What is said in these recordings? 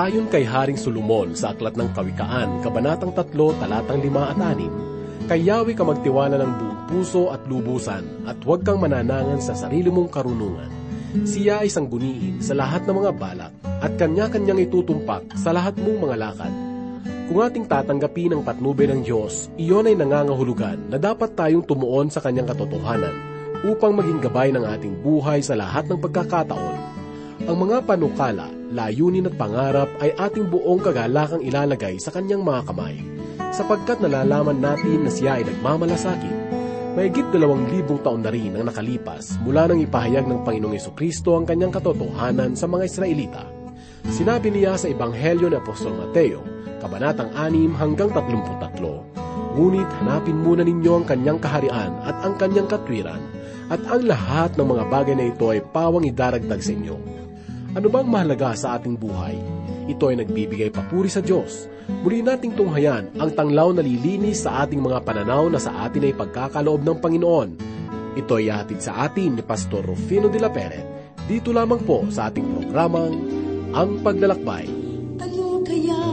Ayon kay Haring Solomon sa Aklat ng Kawikaan, Kabanatang 3, Talatang 5 at 6, Kay Yahweh ka magtiwala ng buong puso at lubusan at huwag kang mananangan sa sarili mong karunungan. Siya ay sangguniin sa lahat ng mga balak at kanya-kanyang itutumpak sa lahat mong mga lakad. Kung ating tatanggapin ang patnubay ng Diyos, iyon ay nangangahulugan na dapat tayong tumuon sa kanyang katotohanan upang maging gabay ng ating buhay sa lahat ng pagkakataon. Ang mga panukala, layunin at pangarap ay ating buong kagalakang ilalagay sa kanyang mga kamay, sapagkat nalalaman natin na siya ay nagmamalasakit. Mahigit dalawang libong taon na rin ang nakalipas mula nang ipahayag ng Panginoong Yeso Kristo ang kanyang katotohanan sa mga Israelita. Sinabi niya sa Ebanghelyo ni Apostol Mateo, Kabanatang 6 hanggang 33, Ngunit hanapin muna ninyo ang kanyang kaharian at ang kanyang katwiran, at ang lahat ng mga bagay na ito ay pawang idaragdag sa inyo. Ano bang mahalaga sa ating buhay? Ito ay nagbibigay papuri sa Diyos. Muli nating tunghayan ang tanglaw na lilinis sa ating mga pananaw na sa atin ay pagkakaloob ng Panginoon. Ito ay hatid sa atin ni Pastor Rufino de la Peret. Dito lamang po sa ating programang Ang Paglalakbay. Ano kaya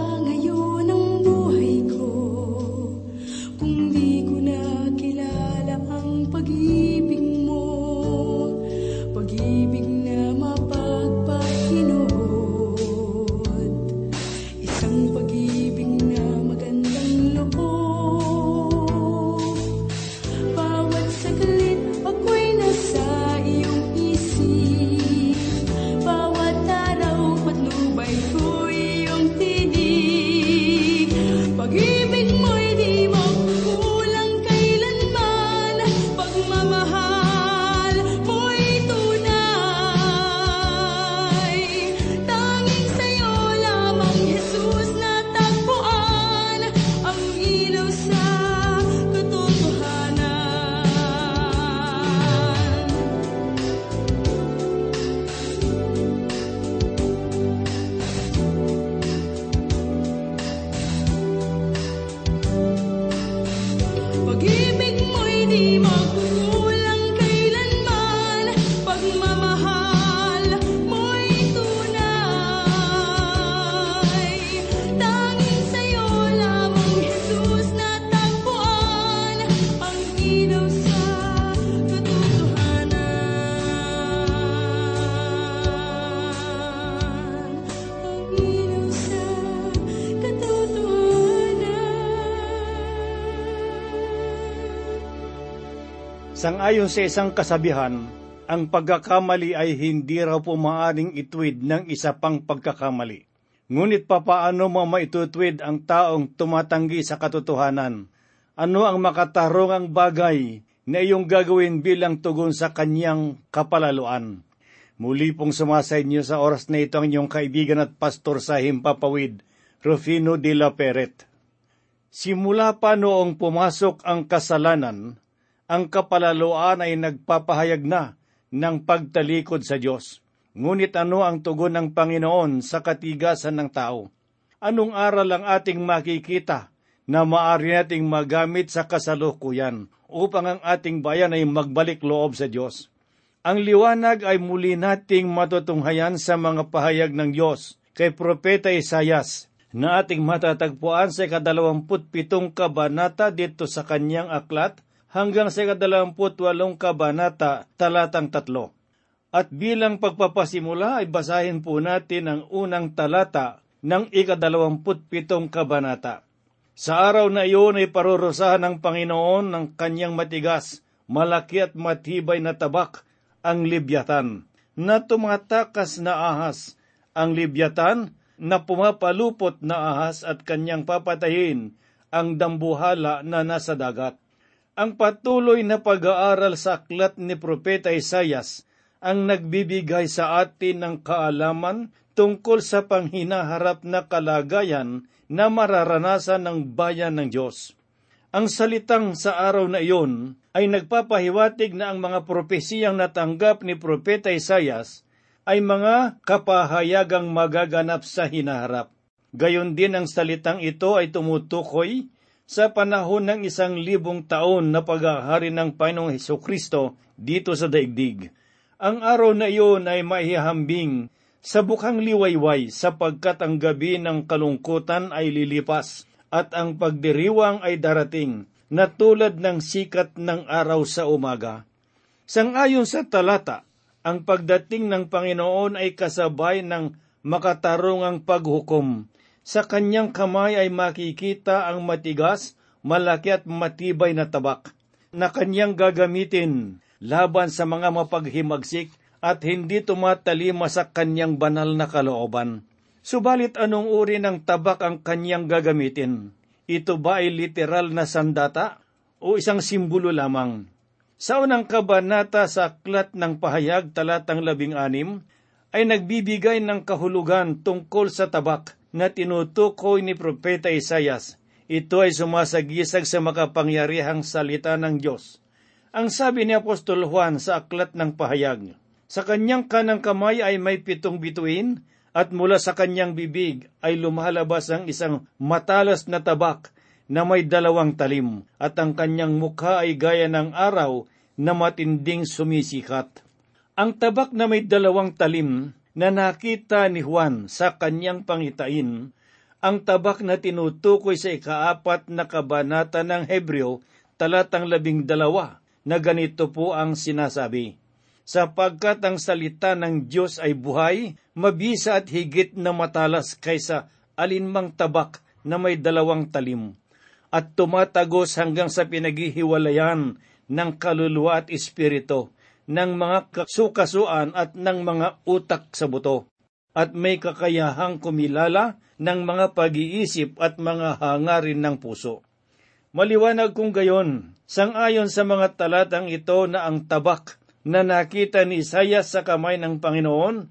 Sangayon sa isang kasabihan, ang pagkakamali ay hindi raw po maaring itwid ng isa pang pagkakamali. Ngunit papaano mo maitutwid ang taong tumatanggi sa katotohanan? Ano ang makatarungang bagay na iyong gagawin bilang tugon sa kanyang kapalaluan? Muli pong sumasay niyo sa oras na ito ang inyong kaibigan at pastor sa Himpapawid, Rufino de la Peret. Simula pa noong pumasok ang kasalanan, ang kapalaluan ay nagpapahayag na ng pagtalikod sa Diyos. Ngunit ano ang tugon ng Panginoon sa katigasan ng tao? Anong aral ang ating makikita na maaari nating magamit sa kasalukuyan upang ang ating bayan ay magbalik loob sa Diyos? Ang liwanag ay muli nating matutunghayan sa mga pahayag ng Diyos kay Propeta Isayas na ating matatagpuan sa ikadalawamput pitong kabanata dito sa kanyang aklat hanggang sa ikadalawamput walong kabanata talatang tatlo. At bilang pagpapasimula ay basahin po natin ang unang talata ng ikadalawamput pitong kabanata. Sa araw na iyon ay parurusahan ng Panginoon ng kanyang matigas, malaki at matibay na tabak, ang libyatan, na tumatakas na ahas, ang libyatan na pumapalupot na ahas at kanyang papatayin ang dambuhala na nasa dagat. Ang patuloy na pag-aaral sa aklat ni Propeta Isayas ang nagbibigay sa atin ng kaalaman tungkol sa panghinaharap na kalagayan na mararanasan ng bayan ng Diyos. Ang salitang sa araw na iyon ay nagpapahiwatig na ang mga propesiyang natanggap ni Propeta Isayas ay mga kapahayagang magaganap sa hinaharap. Gayon din ang salitang ito ay tumutukoy sa panahon ng isang libong taon na paghahari ng Panginoong Heso Kristo dito sa daigdig. Ang araw na iyon ay maihahambing sa bukhang liwayway sapagkat ang gabi ng kalungkutan ay lilipas at ang pagdiriwang ay darating na tulad ng sikat ng araw sa umaga. Sangayon sa talata, ang pagdating ng Panginoon ay kasabay ng makatarungang paghukom. Sa kanyang kamay ay makikita ang matigas, malaki at matibay na tabak na kanyang gagamitin laban sa mga mapaghimagsik at hindi tumatalima sa kanyang banal na kalooban. Subalit anong uri ng tabak ang kanyang gagamitin? Ito ba ay literal na sandata o isang simbolo lamang? Sa unang kabanata sa aklat ng pahayag talatang labing anim, ay nagbibigay ng kahulugan tungkol sa tabak na tinutukoy ni Propeta Isayas. Ito ay sumasagisag sa makapangyarihang salita ng Diyos. Ang sabi ni Apostol Juan sa aklat ng pahayag, sa kanyang kanang kamay ay may pitong bituin at mula sa kanyang bibig ay lumalabas ang isang matalas na tabak na may dalawang talim, at ang kanyang mukha ay gaya ng araw na matinding sumisikat. Ang tabak na may dalawang talim na nakita ni Juan sa kanyang pangitain, ang tabak na tinutukoy sa ikaapat na kabanata ng Hebreo, talatang labing dalawa, na ganito po ang sinasabi sapagkat ang salita ng Diyos ay buhay, mabisa at higit na matalas kaysa alinmang tabak na may dalawang talim, at tumatagos hanggang sa pinaghihiwalayan ng kaluluwa at espiritu, ng mga kasukasuan at ng mga utak sa buto, at may kakayahang kumilala ng mga pag-iisip at mga hangarin ng puso. Maliwanag kung gayon, sangayon sa mga talatang ito na ang tabak na nakita ni Isayas sa kamay ng Panginoon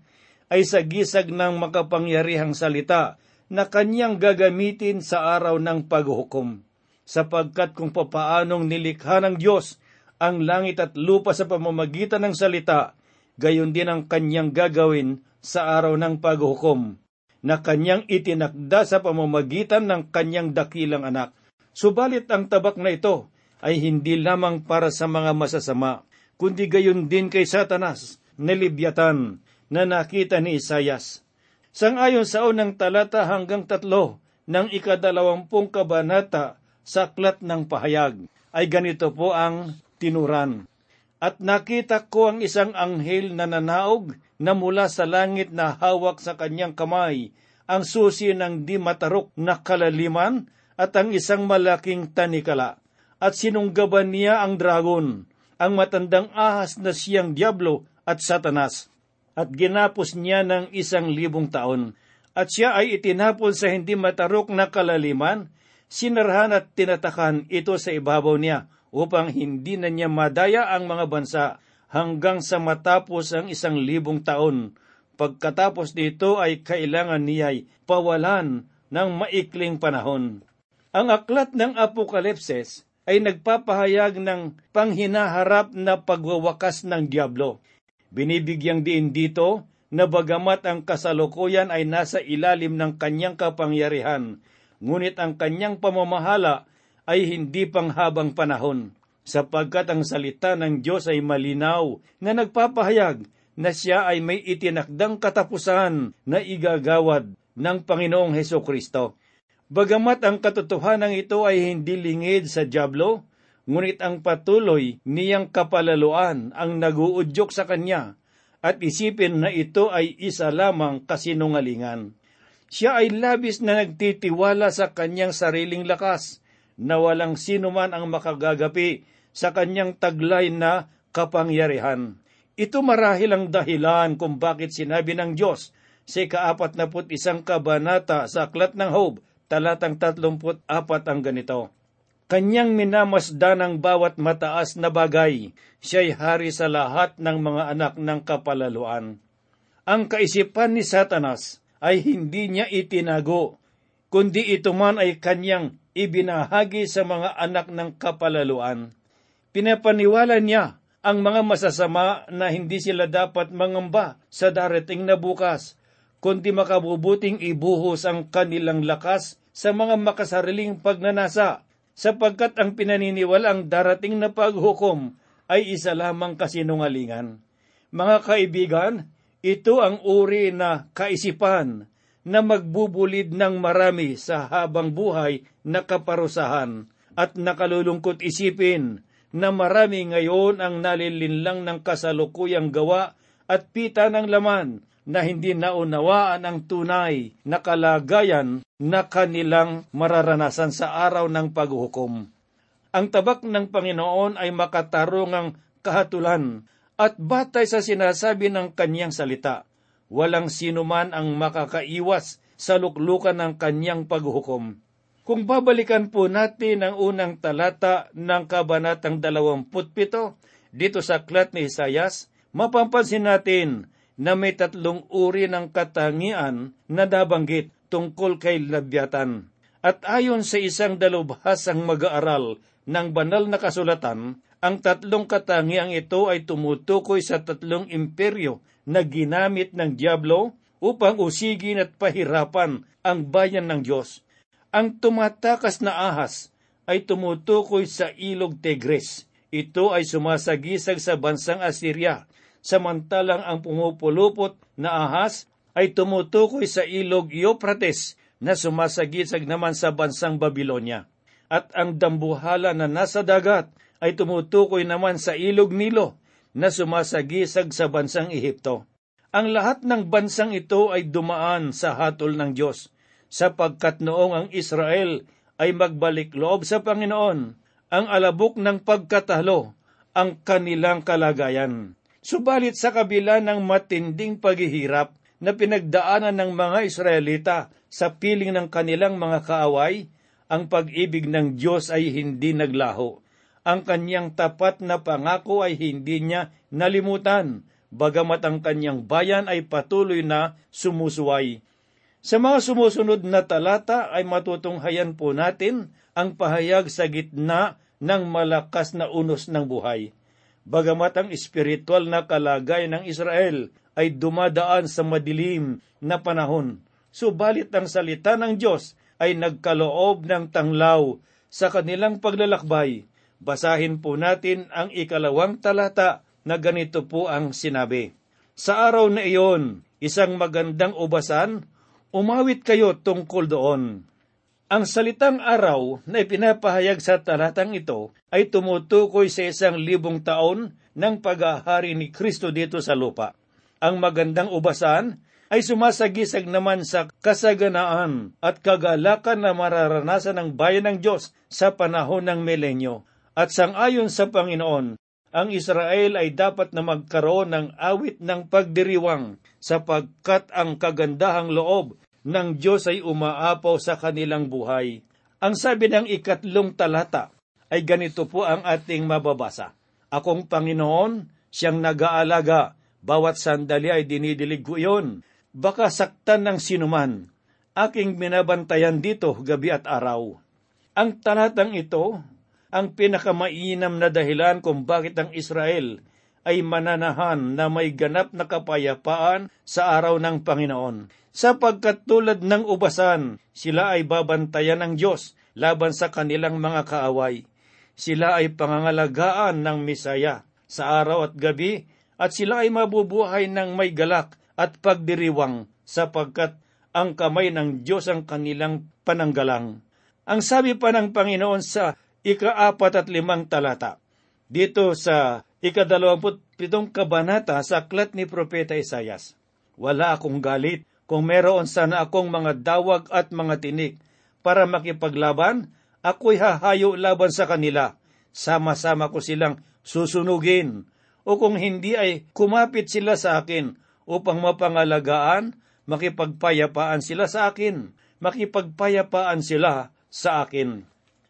ay sa gisag ng makapangyarihang salita na kanyang gagamitin sa araw ng paghukom. Sapagkat kung papaanong nilikha ng Diyos ang langit at lupa sa pamamagitan ng salita, gayon din ang kanyang gagawin sa araw ng paghukom, na kanyang itinakda sa pamamagitan ng kanyang dakilang anak. Subalit ang tabak na ito ay hindi lamang para sa mga masasama, kundi gayon din kay Satanas, na na nakita ni Isayas. Sangayon sa unang talata hanggang tatlo ng ikadalawampung kabanata sa aklat ng pahayag, ay ganito po ang tinuran. At nakita ko ang isang anghel na nanaog na mula sa langit na hawak sa kanyang kamay ang susi ng di matarok na kalaliman at ang isang malaking tanikala. At sinunggaban niya ang dragon, ang matandang ahas na siyang Diablo at Satanas, at ginapos niya ng isang libong taon. At siya ay itinapon sa hindi matarok na kalaliman, sinarhan at tinatakan ito sa ibabaw niya upang hindi na niya madaya ang mga bansa hanggang sa matapos ang isang libong taon. Pagkatapos nito ay kailangan niya'y pawalan ng maikling panahon. Ang aklat ng Apokalipses ay nagpapahayag ng panghinaharap na pagwawakas ng Diablo. Binibigyang diin dito na bagamat ang kasalukuyan ay nasa ilalim ng kanyang kapangyarihan, ngunit ang kanyang pamamahala ay hindi panghabang panahon, sapagkat ang salita ng Diyos ay malinaw na nagpapahayag na siya ay may itinakdang katapusan na igagawad ng Panginoong Heso Kristo. Bagamat ang katotohanan ito ay hindi lingid sa Diablo, ngunit ang patuloy niyang kapalaluan ang naguudyok sa kanya at isipin na ito ay isa lamang kasinungalingan. Siya ay labis na nagtitiwala sa kanyang sariling lakas na walang sino man ang makagagapi sa kanyang taglay na kapangyarihan. Ito marahil ang dahilan kung bakit sinabi ng Diyos sa ikaapat na isang kabanata sa Aklat ng Hob talatang 34 ang ganito. Kanyang minamasdan ang bawat mataas na bagay, siya'y hari sa lahat ng mga anak ng kapalaluan. Ang kaisipan ni Satanas ay hindi niya itinago, kundi ito man ay kanyang ibinahagi sa mga anak ng kapalaluan. Pinapaniwala niya ang mga masasama na hindi sila dapat mangamba sa darating na bukas kundi makabubuting ibuhos ang kanilang lakas sa mga makasariling pagnanasa, sapagkat ang pinaniniwalang darating na paghukom ay isa lamang kasinungalingan. Mga kaibigan, Ito ang uri na kaisipan na magbubulid ng marami sa habang buhay na kaparusahan at nakalulungkot isipin na marami ngayon ang nalilinlang ng kasalukuyang gawa at pita ng laman na hindi naunawaan ang tunay na kalagayan na kanilang mararanasan sa araw ng paghuhukom. Ang tabak ng Panginoon ay makatarungang kahatulan at batay sa sinasabi ng kanyang salita walang sinuman ang makakaiwas sa luklukan ng kanyang paghukom. Kung babalikan po natin ang unang talata ng Kabanatang 27 dito sa Aklat ni Isayas, mapapansin natin na may tatlong uri ng katangian na nabanggit tungkol kay Labyatan. At ayon sa isang dalubhasang mag-aaral ng banal na kasulatan, ang tatlong katangiang ito ay tumutukoy sa tatlong imperyo na ginamit ng Diablo upang usigin at pahirapan ang bayan ng Diyos. Ang tumatakas na ahas ay tumutukoy sa ilog Tigris. Ito ay sumasagisag sa bansang Assyria, samantalang ang pumupulupot na ahas ay tumutukoy sa ilog Euphrates na sumasagisag naman sa bansang Babylonia. At ang dambuhala na nasa dagat ay tumutukoy naman sa ilog Nilo na sumasagisag sa bansang Ehipto. Ang lahat ng bansang ito ay dumaan sa hatol ng Diyos, sapagkat noong ang Israel ay magbalik loob sa Panginoon, ang alabok ng pagkatalo, ang kanilang kalagayan. Subalit sa kabila ng matinding paghihirap na pinagdaanan ng mga Israelita sa piling ng kanilang mga kaaway, ang pag-ibig ng Diyos ay hindi naglaho ang kanyang tapat na pangako ay hindi niya nalimutan, bagamat ang kanyang bayan ay patuloy na sumusuway. Sa mga sumusunod na talata ay matutunghayan po natin ang pahayag sa gitna ng malakas na unos ng buhay. Bagamat ang espiritual na kalagay ng Israel ay dumadaan sa madilim na panahon, subalit ang salita ng Diyos ay nagkaloob ng tanglaw sa kanilang paglalakbay Basahin po natin ang ikalawang talata na ganito po ang sinabi. Sa araw na iyon, isang magandang ubasan, umawit kayo tungkol doon. Ang salitang araw na ipinapahayag sa talatang ito ay tumutukoy sa isang libong taon ng pag-ahari ni Kristo dito sa lupa. Ang magandang ubasan ay sumasagisag naman sa kasaganaan at kagalakan na mararanasan ng bayan ng Diyos sa panahon ng milenyo at sangayon sa Panginoon, ang Israel ay dapat na magkaroon ng awit ng pagdiriwang sapagkat ang kagandahang loob ng Diyos ay umaapaw sa kanilang buhay. Ang sabi ng ikatlong talata ay ganito po ang ating mababasa. Akong Panginoon, siyang nag-aalaga, bawat sandali ay dinidilig ko iyon. Baka saktan ng sinuman, aking binabantayan dito gabi at araw. Ang talatang ito ang pinakamainam na dahilan kung bakit ang Israel ay mananahan na may ganap na kapayapaan sa araw ng Panginoon. Sapagkat tulad ng ubasan, sila ay babantayan ng Diyos laban sa kanilang mga kaaway. Sila ay pangangalagaan ng Misaya sa araw at gabi at sila ay mabubuhay ng may galak at pagdiriwang sapagkat ang kamay ng Diyos ang kanilang pananggalang. Ang sabi pa ng Panginoon sa ikaapat at limang talata. Dito sa ikadalawamput pitong kabanata sa aklat ni Propeta Isayas. Wala akong galit kung meron sana akong mga dawag at mga tinik para makipaglaban, ako'y hahayo laban sa kanila. Sama-sama ko silang susunugin. O kung hindi ay kumapit sila sa akin upang mapangalagaan, makipagpayapaan sila sa akin. Makipagpayapaan sila sa akin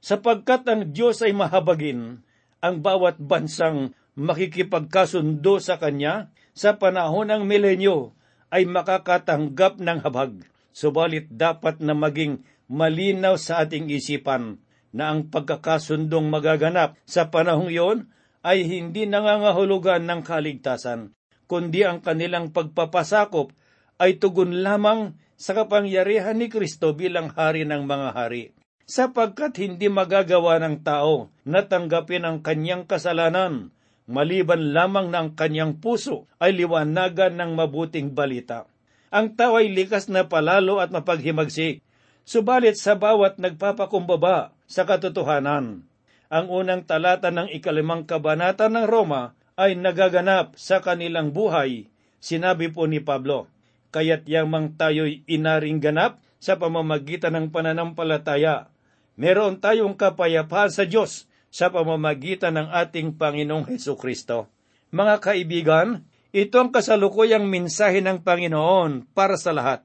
sapagkat ang Diyos ay mahabagin ang bawat bansang makikipagkasundo sa Kanya sa panahon ng milenyo ay makakatanggap ng habag. Subalit dapat na maging malinaw sa ating isipan na ang pagkakasundong magaganap sa panahong iyon ay hindi nangangahulugan ng kaligtasan, kundi ang kanilang pagpapasakop ay tugon lamang sa kapangyarihan ni Kristo bilang hari ng mga hari sapagkat hindi magagawa ng tao na tanggapin ang kanyang kasalanan, maliban lamang ang kanyang puso ay liwanagan ng mabuting balita. Ang tao ay likas na palalo at mapaghimagsik, subalit sa bawat nagpapakumbaba sa katotohanan. Ang unang talata ng ikalimang kabanata ng Roma ay nagaganap sa kanilang buhay, sinabi po ni Pablo. Kaya't yamang tayo'y inaring ganap sa pamamagitan ng pananampalataya. Meron tayong kapayapaan sa Diyos sa pamamagitan ng ating Panginoong Heso Kristo. Mga kaibigan, ito ang kasalukuyang mensahe ng Panginoon para sa lahat.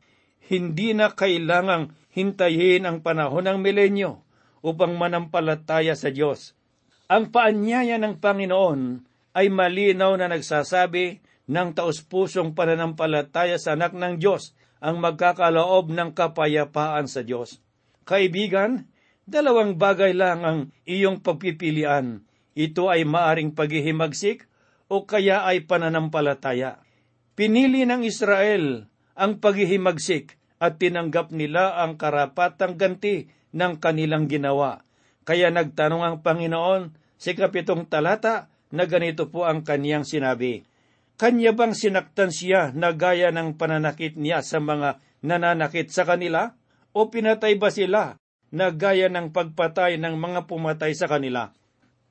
Hindi na kailangang hintayin ang panahon ng milenyo upang manampalataya sa Diyos. Ang paanyaya ng Panginoon ay malinaw na nagsasabi ng taus-pusong pananampalataya sa anak ng Diyos ang magkakaloob ng kapayapaan sa Diyos. Kaibigan, Dalawang bagay lang ang iyong pagpipilian. Ito ay maaring paghihimagsik o kaya ay pananampalataya. Pinili ng Israel ang paghihimagsik at tinanggap nila ang karapatang ganti ng kanilang ginawa. Kaya nagtanong ang Panginoon sa kapitong talata na ganito po ang kaniyang sinabi. Kanya bang sinaktan siya na gaya ng pananakit niya sa mga nananakit sa kanila? O pinatay ba sila na gaya ng pagpatay ng mga pumatay sa kanila.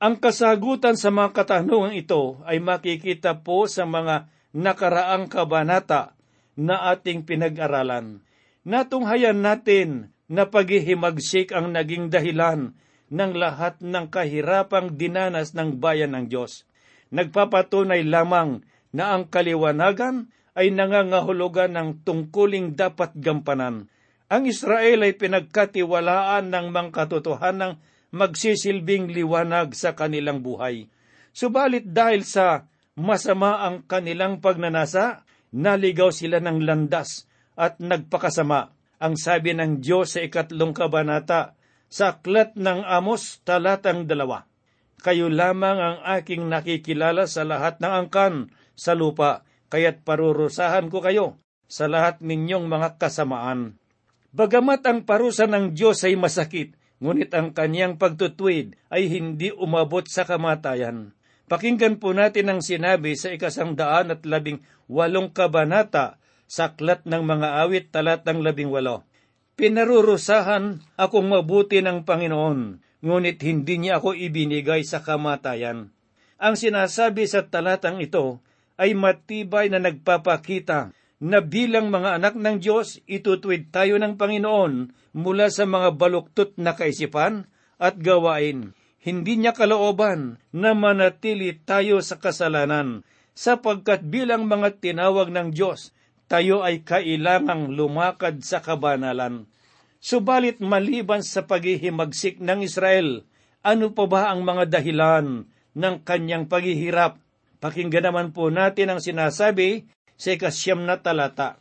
Ang kasagutan sa mga katanungan ito ay makikita po sa mga nakaraang kabanata na ating pinag-aralan. Natunghayan natin na paghihimagsik ang naging dahilan ng lahat ng kahirapang dinanas ng bayan ng Diyos. Nagpapatunay lamang na ang kaliwanagan ay nangangahulugan ng tungkuling dapat gampanan ang Israel ay pinagkatiwalaan ng mga katotohanang magsisilbing liwanag sa kanilang buhay. Subalit dahil sa masama ang kanilang pagnanasa, naligaw sila ng landas at nagpakasama. Ang sabi ng Diyos sa ikatlong kabanata sa aklat ng Amos talatang dalawa. Kayo lamang ang aking nakikilala sa lahat ng angkan sa lupa, kaya't parurusahan ko kayo sa lahat ninyong mga kasamaan. Bagamat ang parusa ng Diyos ay masakit, ngunit ang kanyang pagtutuwid ay hindi umabot sa kamatayan. Pakinggan po natin ang sinabi sa ikasang daan at labing walong kabanata sa aklat ng mga awit talatang labing walo. Pinarurusahan akong mabuti ng Panginoon, ngunit hindi niya ako ibinigay sa kamatayan. Ang sinasabi sa talatang ito ay matibay na nagpapakita na bilang mga anak ng Diyos, itutuwid tayo ng Panginoon mula sa mga baluktot na kaisipan at gawain. Hindi niya kalooban na manatili tayo sa kasalanan, sapagkat bilang mga tinawag ng Diyos, tayo ay kailangang lumakad sa kabanalan. Subalit maliban sa paghihimagsik ng Israel, ano pa ba ang mga dahilan ng kanyang paghihirap? Pakinggan naman po natin ang sinasabi sa ikasyam na talata.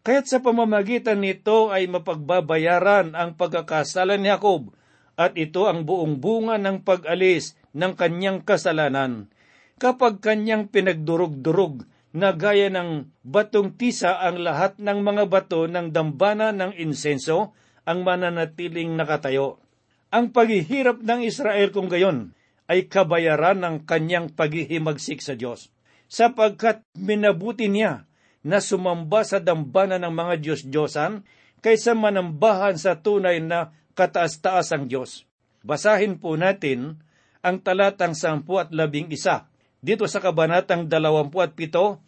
Kaya't sa pamamagitan nito ay mapagbabayaran ang pagkakasala ni Jacob at ito ang buong bunga ng pag-alis ng kanyang kasalanan. Kapag kanyang pinagdurog-durog na gaya ng batong tisa ang lahat ng mga bato ng dambana ng insenso ang mananatiling nakatayo. Ang paghihirap ng Israel kung gayon ay kabayaran ng kanyang paghihimagsik sa Diyos sapagkat minabuti niya na sumamba sa dambana ng mga Diyos-Diyosan kaysa manambahan sa tunay na kataas-taas ang Diyos. Basahin po natin ang talatang sampu at labing isa dito sa kabanatang dalawampu at pito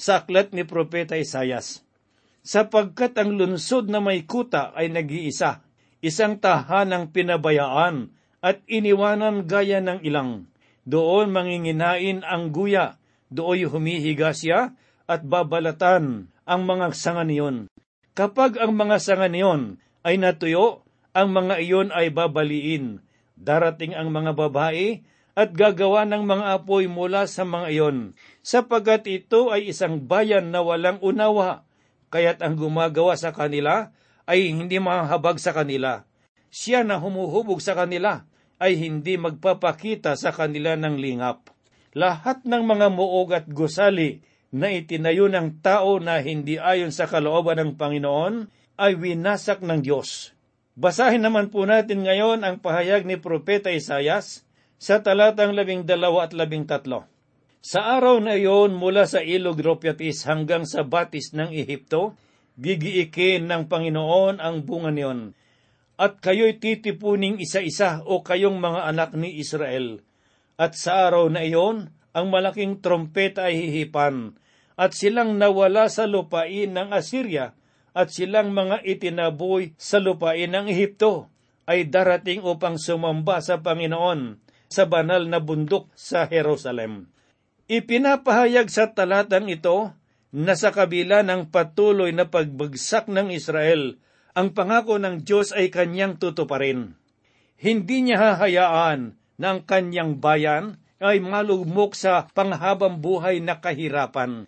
sa aklat ni Propeta Isayas. Sapagkat ang lunsod na may kuta ay nag-iisa, isang tahanang pinabayaan at iniwanan gaya ng ilang. Doon manginginain ang guya Dooy humihiga siya at babalatan ang mga sanga niyon. Kapag ang mga sanga niyon ay natuyo, ang mga iyon ay babaliin. Darating ang mga babae at gagawa ng mga apoy mula sa mga iyon, sapagat ito ay isang bayan na walang unawa, kaya't ang gumagawa sa kanila ay hindi mahabag sa kanila. Siya na humuhubog sa kanila ay hindi magpapakita sa kanila ng lingap lahat ng mga muog at gusali na itinayo ng tao na hindi ayon sa kalooban ng Panginoon ay winasak ng Diyos. Basahin naman po natin ngayon ang pahayag ni Propeta Isayas sa talatang labing dalawa at labing tatlo. Sa araw na iyon mula sa ilog Ropyatis hanggang sa batis ng Ehipto, gigiikin ng Panginoon ang bunga niyon. At kayo'y titipuning isa-isa o kayong mga anak ni Israel. At sa araw na iyon, ang malaking trompeta ay hihipan, at silang nawala sa lupain ng Assyria, at silang mga itinaboy sa lupain ng Ehipto, ay darating upang sumamba sa Panginoon sa banal na bundok sa Jerusalem. Ipinapahayag sa talatang ito na sa kabila ng patuloy na pagbagsak ng Israel, ang pangako ng Diyos ay kanyang tutuparin. Hindi niya hahayaan ang kanyang bayan ay malugmok sa panghabang buhay na kahirapan.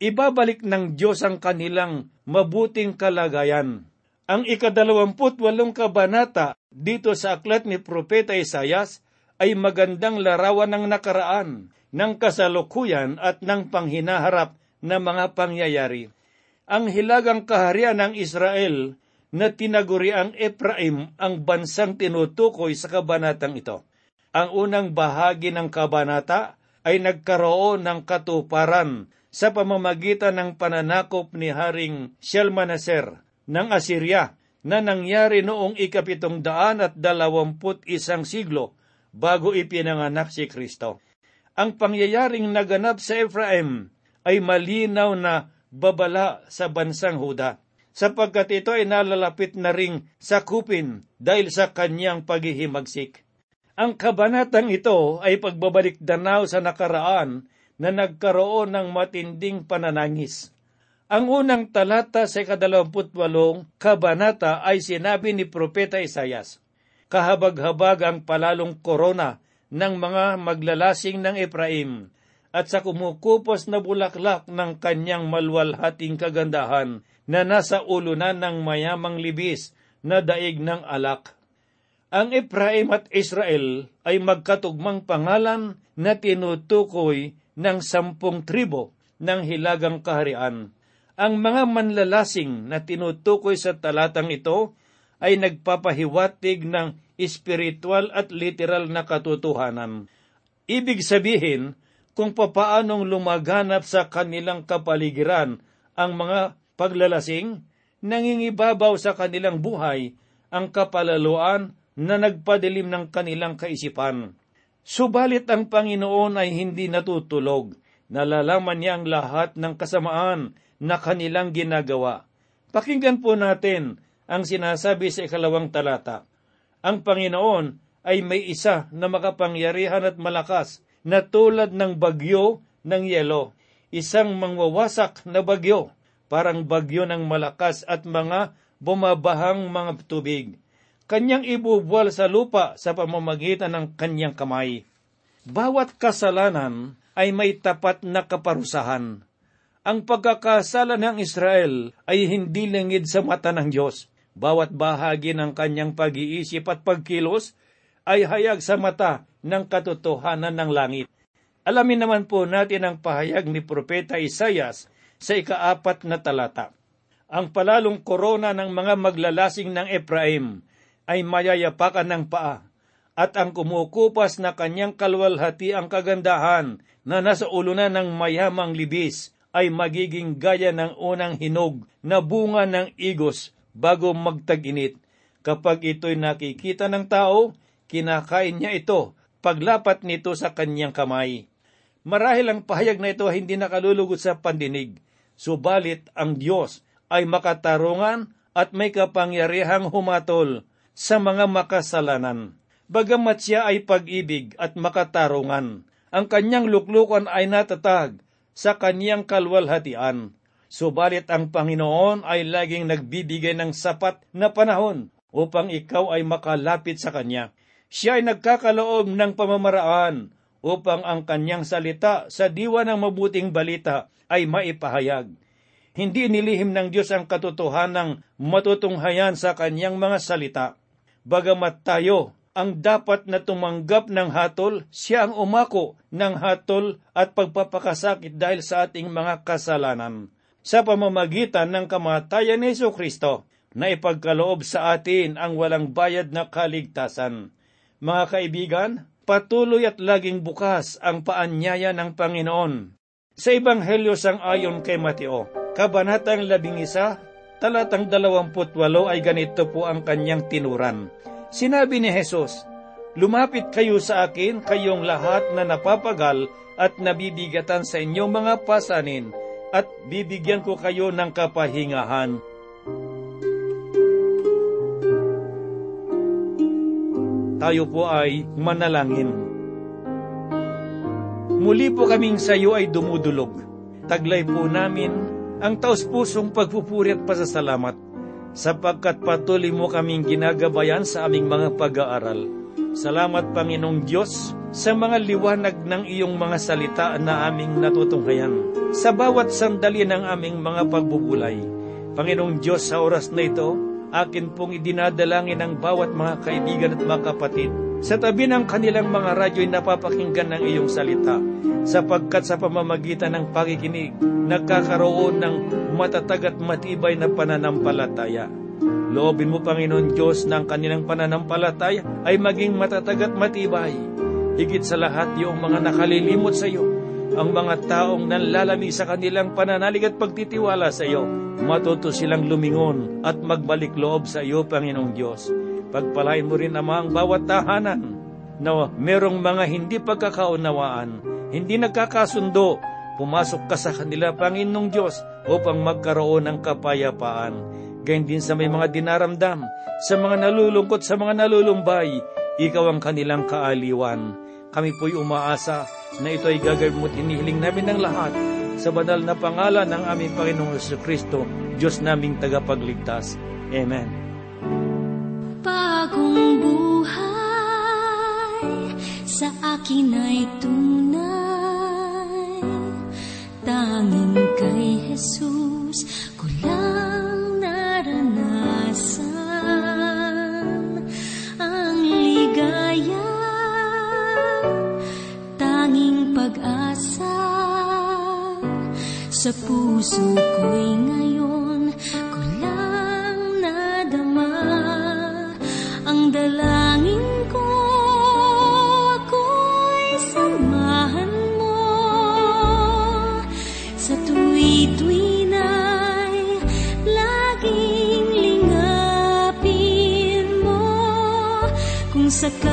Ibabalik ng Diyos ang kanilang mabuting kalagayan. Ang ikadalawamput walong kabanata dito sa aklat ni Propeta Isayas ay magandang larawan ng nakaraan ng kasalukuyan at ng panghinaharap na mga pangyayari. Ang hilagang kaharian ng Israel na tinaguri ang Ephraim ang bansang tinutukoy sa kabanatang ito. Ang unang bahagi ng kabanata ay nagkaroon ng katuparan sa pamamagitan ng pananakop ni Haring Shalmaneser ng Assyria na nangyari noong ikapitong daan at dalawamput isang siglo bago ipinanganak si Kristo. Ang pangyayaring naganap sa Ephraim ay malinaw na babala sa bansang Huda, sapagkat ito ay nalalapit na ring sakupin dahil sa kanyang paghihimagsik. Ang kabanatang ito ay pagbabalik danaw sa nakaraan na nagkaroon ng matinding pananangis. Ang unang talata sa kadalawamputwalong kabanata ay sinabi ni Propeta Isayas, Kahabag-habag ang palalong korona ng mga maglalasing ng Ephraim at sa kumukupos na bulaklak ng kanyang malwalhating kagandahan na nasa ulunan ng mayamang libis na daig ng alak. Ang Ephraim at Israel ay magkatugmang pangalan na tinutukoy ng sampung tribo ng hilagang kaharian. Ang mga manlalasing na tinutukoy sa talatang ito ay nagpapahiwatig ng espiritual at literal na katotohanan. Ibig sabihin, kung papaanong lumaganap sa kanilang kapaligiran ang mga paglalasing, nangingibabaw sa kanilang buhay ang kapalaluan na nagpadilim ng kanilang kaisipan. Subalit ang Panginoon ay hindi natutulog. Nalalaman niya ang lahat ng kasamaan na kanilang ginagawa. Pakinggan po natin ang sinasabi sa ikalawang talata. Ang Panginoon ay may isa na makapangyarihan at malakas na tulad ng bagyo ng yelo, isang mangwawasak na bagyo, parang bagyo ng malakas at mga bumabahang mga tubig. Kanyang ibubuwal sa lupa sa pamamagitan ng kanyang kamay. Bawat kasalanan ay may tapat na kaparusahan. Ang pagkakasala ng Israel ay hindi lingid sa mata ng Diyos bawat bahagi ng kanyang pag-iisip at pagkilos ay hayag sa mata ng katotohanan ng langit. Alamin naman po natin ang pahayag ni Propeta Isayas sa ikaapat na talata. Ang palalong korona ng mga maglalasing ng Ephraim ay mayayapakan ng paa, at ang kumukupas na kanyang kalwalhati ang kagandahan na nasa ulunan ng mayamang libis ay magiging gaya ng unang hinog na bunga ng igos bago magtag-init. Kapag ito'y nakikita ng tao, kinakain niya ito, paglapat nito sa kanyang kamay. Marahil ang pahayag na ito hindi nakalulugot sa pandinig, subalit ang Diyos ay makatarungan at may kapangyarihang humatol sa mga makasalanan. Bagamat siya ay pag-ibig at makatarungan, ang kanyang luklukan ay natatag sa kanyang kalwalhatian. Subalit ang Panginoon ay laging nagbibigay ng sapat na panahon upang ikaw ay makalapit sa Kanya. Siya ay nagkakaloob ng pamamaraan upang ang kanyang salita sa diwa ng mabuting balita ay maipahayag. Hindi nilihim ng Diyos ang katotohanang matutunghayan sa kanyang mga salita. Bagamat tayo ang dapat na tumanggap ng hatol, siya ang umako ng hatol at pagpapakasakit dahil sa ating mga kasalanan sa pamamagitan ng kamatayan ni Yeso Kristo na ipagkaloob sa atin ang walang bayad na kaligtasan. Mga kaibigan, patuloy at laging bukas ang paanyaya ng Panginoon. Sa Ebanghelyo sang ayon kay Mateo, Kabanatang 11, talatang 28 ay ganito po ang kanyang tinuran. Sinabi ni Jesus, Lumapit kayo sa akin, kayong lahat na napapagal at nabibigatan sa inyong mga pasanin, at bibigyan ko kayo ng kapahingahan. Tayo po ay manalangin. Muli po kaming sa iyo ay dumudulog. Taglay po namin ang taus-pusong pagpupuri at pasasalamat sapagkat patuloy mo kaming ginagabayan sa aming mga pag-aaral Salamat Panginoong Diyos sa mga liwanag ng iyong mga salita na aming natutunghayan. Sa bawat sandali ng aming mga pagbubulay, Panginoong Diyos sa oras na ito, akin pong idinadalangin ang bawat mga kaibigan at mga kapatid sa tabi ng kanilang mga radyo'y napapakinggan ng iyong salita sapagkat sa pamamagitan ng pakikinig, nagkakaroon ng matatag at matibay na pananampalataya. Loobin mo, Panginoon Diyos, ng kanilang pananampalataya ay maging matatag at matibay. Higit sa lahat, yung mga nakalilimot sa iyo, ang mga taong nanlalamig sa kanilang pananalig at pagtitiwala sa iyo, matuto silang lumingon at magbalik loob sa iyo, Panginoong Diyos. Pagpalain mo rin, Ama, ang bawat tahanan na merong mga hindi pagkakaunawaan, hindi nagkakasundo, pumasok ka sa kanila, Panginoong Diyos, upang magkaroon ng kapayapaan gayon din sa may mga dinaramdam, sa mga nalulungkot, sa mga nalulumbay, ikaw ang kanilang kaaliwan. Kami po'y umaasa na ito ay gagawin mo't inihiling namin ng lahat sa banal na pangalan ng aming Panginoong Kristo, Diyos naming tagapagligtas. Amen. Bagong buhay sa akin ay tunay, tanging kay Jesus ko lang naranasan ang ligaya, tanging pag-asa sa puso ko'y ngayon dalangin ko ako'y samahan mo. Sa tuwi-tuwi sakali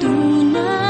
tunay.